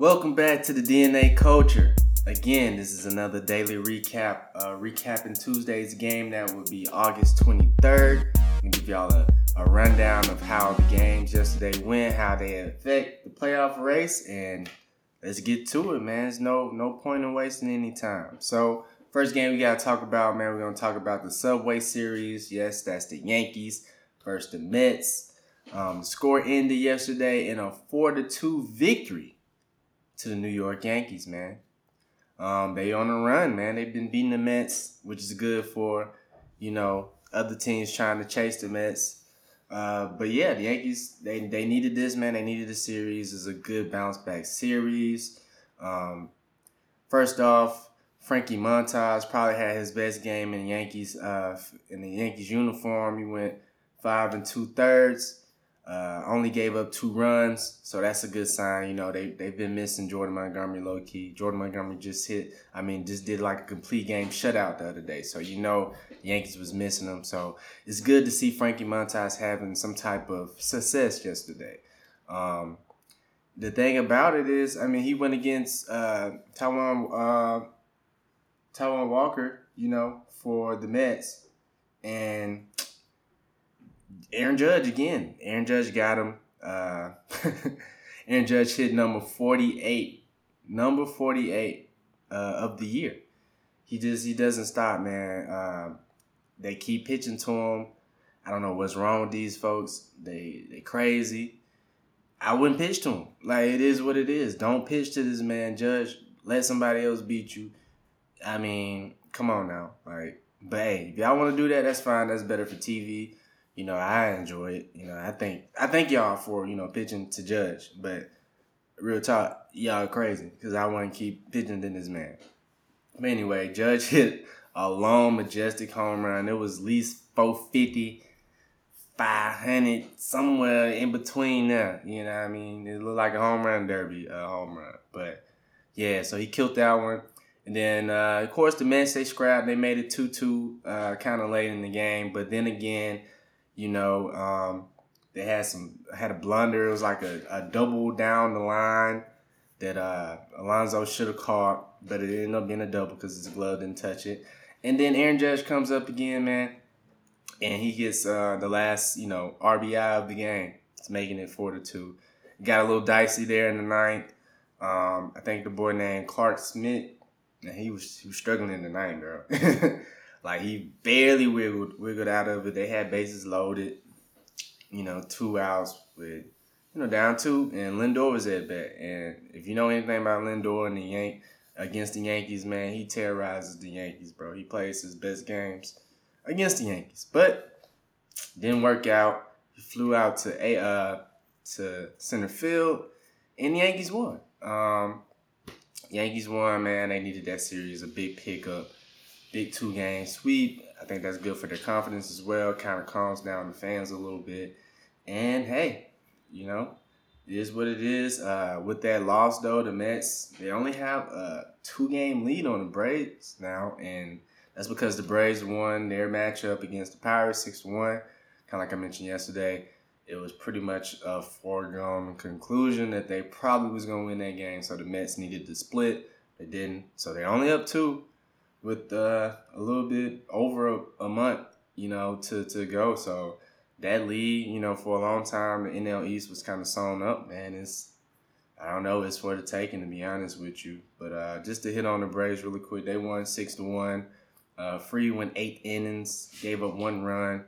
Welcome back to the DNA Culture. Again, this is another daily recap, uh, recapping Tuesday's game that would be August 23rd. I'm give y'all a, a rundown of how the games yesterday went, how they affect the playoff race, and let's get to it, man. There's no no point in wasting any time. So, first game we gotta talk about, man. We're gonna talk about the Subway Series. Yes, that's the Yankees versus the Mets. Um, score ended yesterday in a four to two victory to the New York Yankees, man. Um, they on a run, man. They've been beating the Mets, which is good for, you know, other teams trying to chase the Mets. Uh, but yeah, the Yankees they they needed this, man. They needed a series. It's a good bounce back series. Um, first off, Frankie Montas probably had his best game in Yankees uh, in the Yankees uniform. He went five and two thirds. Uh, only gave up two runs, so that's a good sign. You know, they, they've been missing Jordan Montgomery low key. Jordan Montgomery just hit, I mean, just did like a complete game shutout the other day. So, you know, Yankees was missing him. So it's good to see Frankie Montas having some type of success yesterday. Um, the thing about it is, I mean, he went against uh, Taijuan, uh, Taijuan Walker, you know, for the Mets. And Aaron Judge again. Aaron Judge got him. Uh, Aaron Judge hit number 48. Number 48 uh, of the year. He just he doesn't stop, man. Uh, they keep pitching to him. I don't know what's wrong with these folks. They they crazy. I wouldn't pitch to him. Like it is what it is. Don't pitch to this man, Judge. Let somebody else beat you. I mean, come on now. Like, but hey, if y'all want to do that, that's fine. That's better for TV you know, I enjoy it. You know, I think I thank y'all for you know pitching to Judge, but real talk, y'all crazy because I want to keep pitching to this man. But anyway, Judge hit a long, majestic home run. It was at least 450, 500, somewhere in between there. You know what I mean? It looked like a home run derby, a home run. But yeah, so he killed that one. And then, uh, of course, the Mets, they scrapped. They made it 2 2 uh, kind of late in the game. But then again, you know, um, they had some had a blunder. It was like a, a double down the line that uh, Alonso should have caught, but it ended up being a double because his glove didn't touch it. And then Aaron Judge comes up again, man, and he gets uh, the last, you know, RBI of the game. It's making it four to two. Got a little dicey there in the ninth. Um, I think the boy named Clarke Schmidt. and he was he was struggling in the ninth, girl. Like he barely wiggled wiggled out of it. They had bases loaded, you know, two outs with you know down two, and Lindor was at bat. And if you know anything about Lindor and the Yank against the Yankees, man, he terrorizes the Yankees, bro. He plays his best games against the Yankees, but didn't work out. He flew out to a uh, to center field, and the Yankees won. Um, Yankees won, man. They needed that series, a big pickup big two game sweep. I think that's good for their confidence as well. Kind of calms down the fans a little bit. And hey, you know, it is what it is. Uh, with that loss though, the Mets they only have a two game lead on the Braves now, and that's because the Braves won their matchup against the Pirates six one. Kind of like I mentioned yesterday, it was pretty much a foregone conclusion that they probably was gonna win that game. So the Mets needed to split. They didn't, so they're only up two with uh, a little bit over a, a, month, you know, to, to go. So that lead, you know, for a long time, the NL East was kind of sewn up, man. It's, I don't know, it's for the taking, to be honest with you. But uh, just to hit on the Braves really quick, they won 6 to 1. Uh, Fried went eight innings, gave up one run.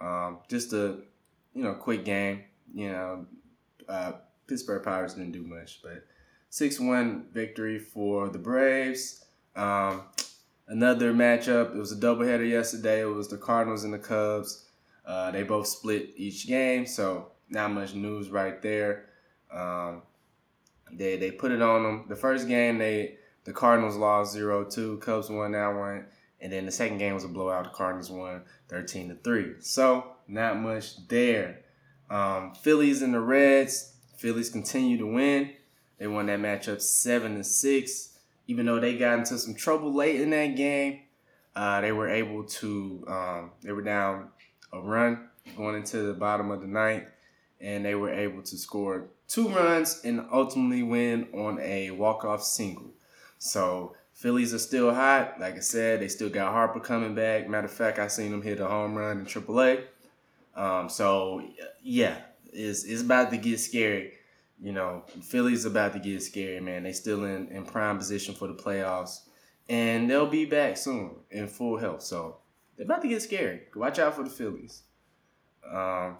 Um, just a, you know, quick game. You know, uh, Pittsburgh Pirates didn't do much, but 6 1 victory for the Braves. Um, another matchup. It was a doubleheader yesterday. It was the Cardinals and the Cubs. Uh, they both split each game, so not much news right there. Um, they they put it on them. The first game they the Cardinals lost 0-2, Cubs won that one, and then the second game was a blowout. The Cardinals won 13 to 3. So, not much there. Um, Phillies and the Reds. Phillies continue to win. They won that matchup 7 to 6 even though they got into some trouble late in that game, uh, they were able to. Um, they were down a run going into the bottom of the ninth, and they were able to score two runs and ultimately win on a walk-off single. So Phillies are still hot. Like I said, they still got Harper coming back. Matter of fact, I seen him hit a home run in AAA. Um, so yeah, it's it's about to get scary. You know, Philly's about to get scary, man. They still in, in prime position for the playoffs. And they'll be back soon in full health. So they're about to get scary. Watch out for the Phillies. Um,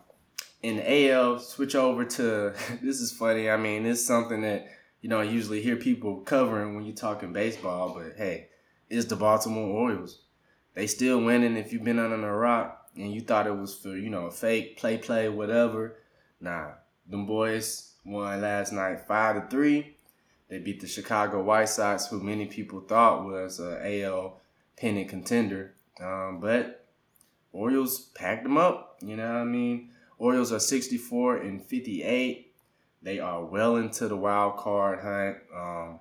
in the AL, switch over to this is funny. I mean, it's something that you know I usually hear people covering when you're talking baseball, but hey, it's the Baltimore Orioles. They still winning. If you've been under a rock and you thought it was for you know a fake play, play, whatever, nah, them boys won last night five to three. They beat the Chicago White Sox, who many people thought was a AL pennant contender, um, but Orioles packed them up. You know what I mean? Orioles are 64 and 58. They are well into the wild card hunt. Um,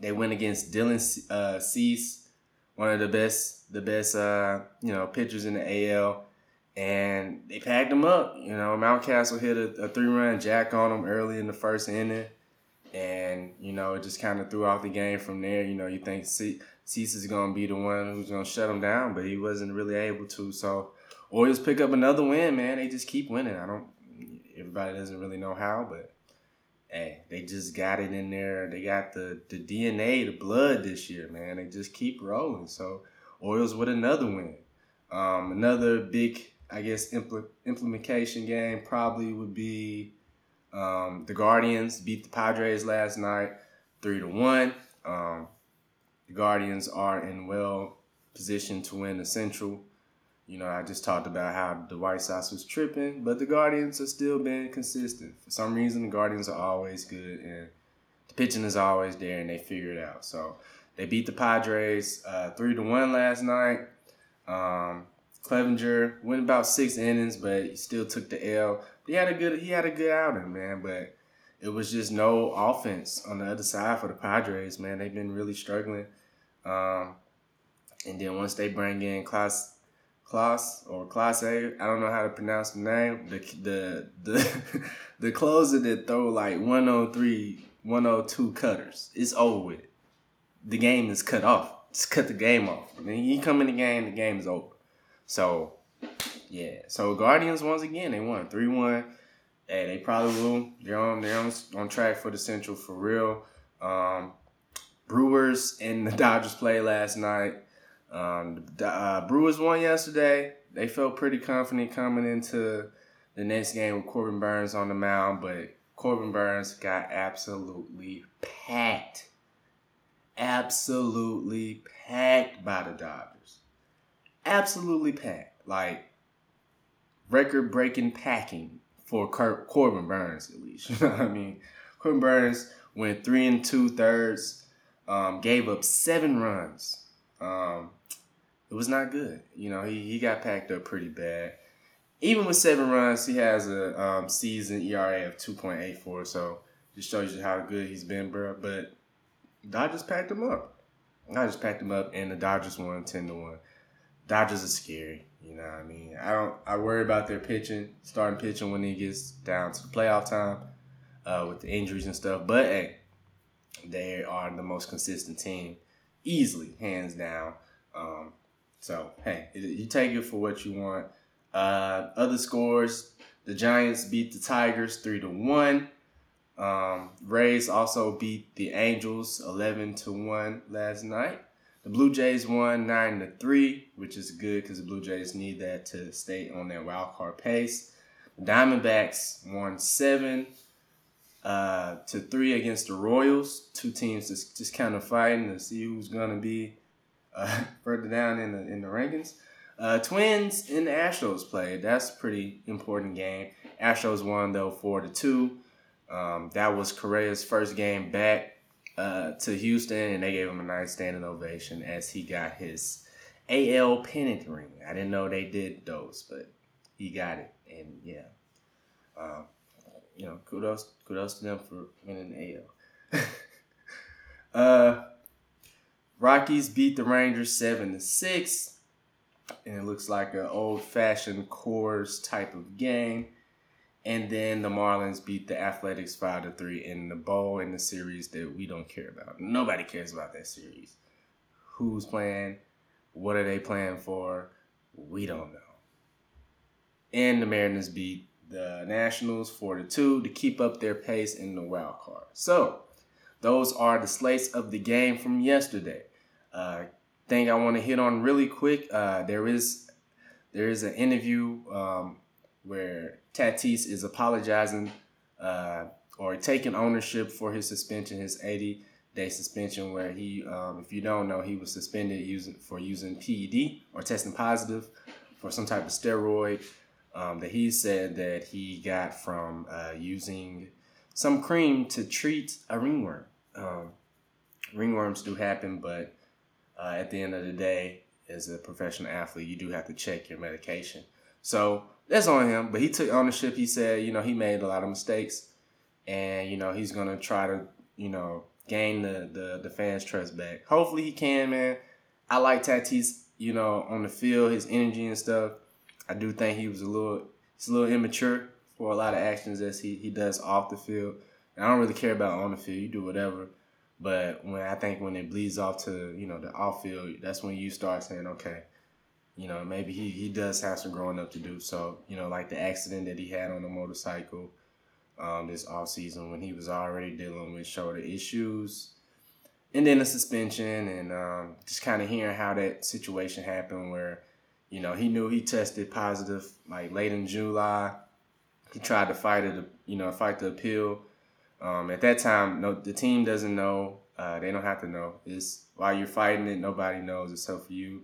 they went against Dylan uh, Cease, one of the best, the best, uh, you know, pitchers in the AL, and they packed them up. You know, Mountcastle hit a, a three-run jack on them early in the first inning, and you know, it just kind of threw off the game from there. You know, you think Cease is going to be the one who's going to shut them down, but he wasn't really able to. So Orioles pick up another win, man. They just keep winning. I don't. Everybody doesn't really know how, but hey, they just got it in there. They got the the DNA, the blood this year, man. They just keep rolling. So Orioles with another win. Um, another big, I guess, impl- implementation game probably would be um, the Guardians beat the Padres last night, three to one. Um, the Guardians are in well position to win the Central. You know, I just talked about how the White Sox was tripping, but the Guardians are still being consistent. For some reason, the Guardians are always good, and the pitching is always there, and they figure it out. So they beat the Padres uh, three to one last night. Um, Clevinger went about six innings, but he still took the L. He had a good he had a good outing, man, but it was just no offense on the other side for the Padres, man. They've been really struggling. Um, and then once they bring in Klaus Klaus or Clase, I don't know how to pronounce the name. The the the the closer that throw like 103, 102 cutters. It's over with. The game is cut off. Just cut the game off. I mean, you come in the game, the game is over. So yeah. So Guardians once again they won three one. Hey, they probably will. They're on they're on, on track for the Central for real. Um, Brewers and the Dodgers play last night. Um, the uh, Brewers won yesterday. They felt pretty confident coming into the next game with Corbin Burnes on the mound, but Corbin Burnes got absolutely packed. Absolutely packed by the Dodgers. Absolutely packed. Like record breaking packing for Cor- Corbin Burnes at least. You know what I mean? Corbin Burnes went three and two thirds, um, gave up seven runs. Um, it was not good. You know, he, he got packed up pretty bad. Even with seven runs, he has a um, season ERA of 2.84. So just shows you how good he's been, bro. But Dodgers packed him up. Dodgers packed him up, and the Dodgers won 10 to 1. Dodgers are scary. You know what I mean? I don't. I worry about their pitching, starting pitching when it gets down to the playoff time uh, with the injuries and stuff. But hey, they are the most consistent team, easily, hands down. Um, so hey, you take it for what you want. Uh, other scores: the Giants beat the Tigers three to one. Um, Rays also beat the Angels eleven to one last night. The Blue Jays won nine to three, which is good because the Blue Jays need that to stay on their wild card pace. The Diamondbacks won seven uh, to three against the Royals. Two teams just just kind of fighting to see who's gonna be uh, further down in the in the rankings. Uh, Twins and the Astros played. That's a pretty important game. Astros won though four to two. Um, that was Correa's first game back uh, to Houston, and they gave him a nice standing ovation as he got his AL pennant ring. I didn't know they did those, but he got it, and yeah, um, you know, kudos kudos to them for winning the AL. uh, Rockies beat the Rangers seven to six, and it looks like an old fashioned Coors type of game. And then the Marlins beat the Athletics five to three in the bowl in the series that we don't care about. Nobody cares about that series. Who's playing? What are they playing for? We don't know. And the Mariners beat the Nationals four to two to keep up their pace in the wild card. So those are the slates of the game from yesterday. Uh, thing I want to hit on really quick. Uh, there is there is an interview um, where Tatis is apologizing uh, or taking ownership for his suspension, his 80 day suspension, where he, um, if you don't know, he was suspended using for using PED or testing positive for some type of steroid um, that he said that he got from uh, using some cream to treat a ringworm. Um, ringworms do happen, but uh, at the end of the day, as a professional athlete, you do have to check your medication. So that's on him. But he took ownership. He said, you know, he made a lot of mistakes, and you know, he's gonna try to, you know, gain the the, the fans' trust back. Hopefully, he can, man. I like Tatis, you know, on the field, his energy and stuff. I do think he was a little, he's a little immature for a lot of actions that he he does off the field. And I don't really care about on the field. You do whatever. But when I think when it bleeds off to you know the off field, that's when you start saying, okay, you know maybe he he does have some growing up to do. So you know like the accident that he had on the motorcycle um, this off season when he was already dealing with shoulder issues, and then the suspension, and um, just kind of hearing how that situation happened where you know he knew he tested positive like late in July. He tried to fight it, you know, fight the appeal um, at that time, no, the team doesn't know. Uh, they don't have to know. It's while you're fighting it, nobody knows except for you.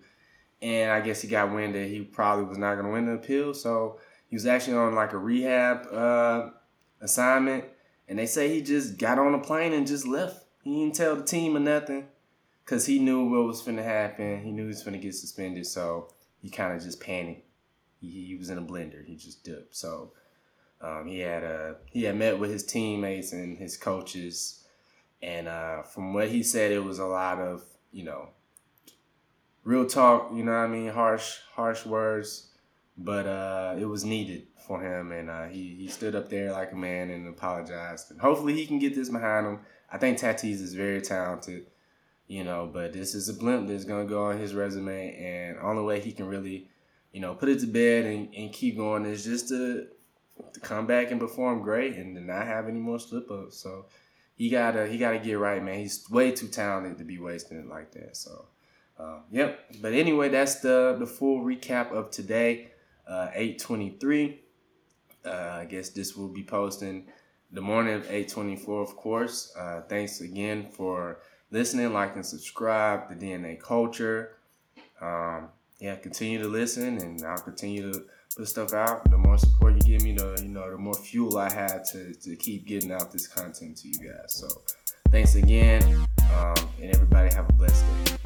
And I guess he got wind that he probably was not going to win the appeal, so he was actually on like a rehab uh, assignment. And they say he just got on a plane and just left. He didn't tell the team or nothing, cause he knew what was going to happen. He knew he was going to get suspended, so he kind of just panicked. He, he was in a blender. He just dipped. So um, he had uh, he had met with his teammates and his coaches, and uh, from what he said, it was a lot of you know real talk. You know what I mean? Harsh harsh words, but uh, it was needed for him, and uh, he he stood up there like a man and apologized. And hopefully, he can get this behind him. I think Tatis is very talented, you know, but this is a blimp that's gonna go on his resume, and the only way he can really, you know, put it to bed and, and keep going is just to to come back and perform great and to not have any more slip ups. So he gotta he gotta get right, man. He's way too talented to be wasting it like that. So uh, yep. But anyway, that's the the full recap of today, uh, eight twenty three. Uh, I guess this will be posting the morning of eight twenty four, of course. Uh, thanks again for listening, like and subscribe. The DNA culture. Um, yeah, continue to listen, and I'll continue to put stuff out. The more support you give me, the you know, the more fuel I have to to keep getting out this content to you guys. So, thanks again, um, and everybody have a blessed day.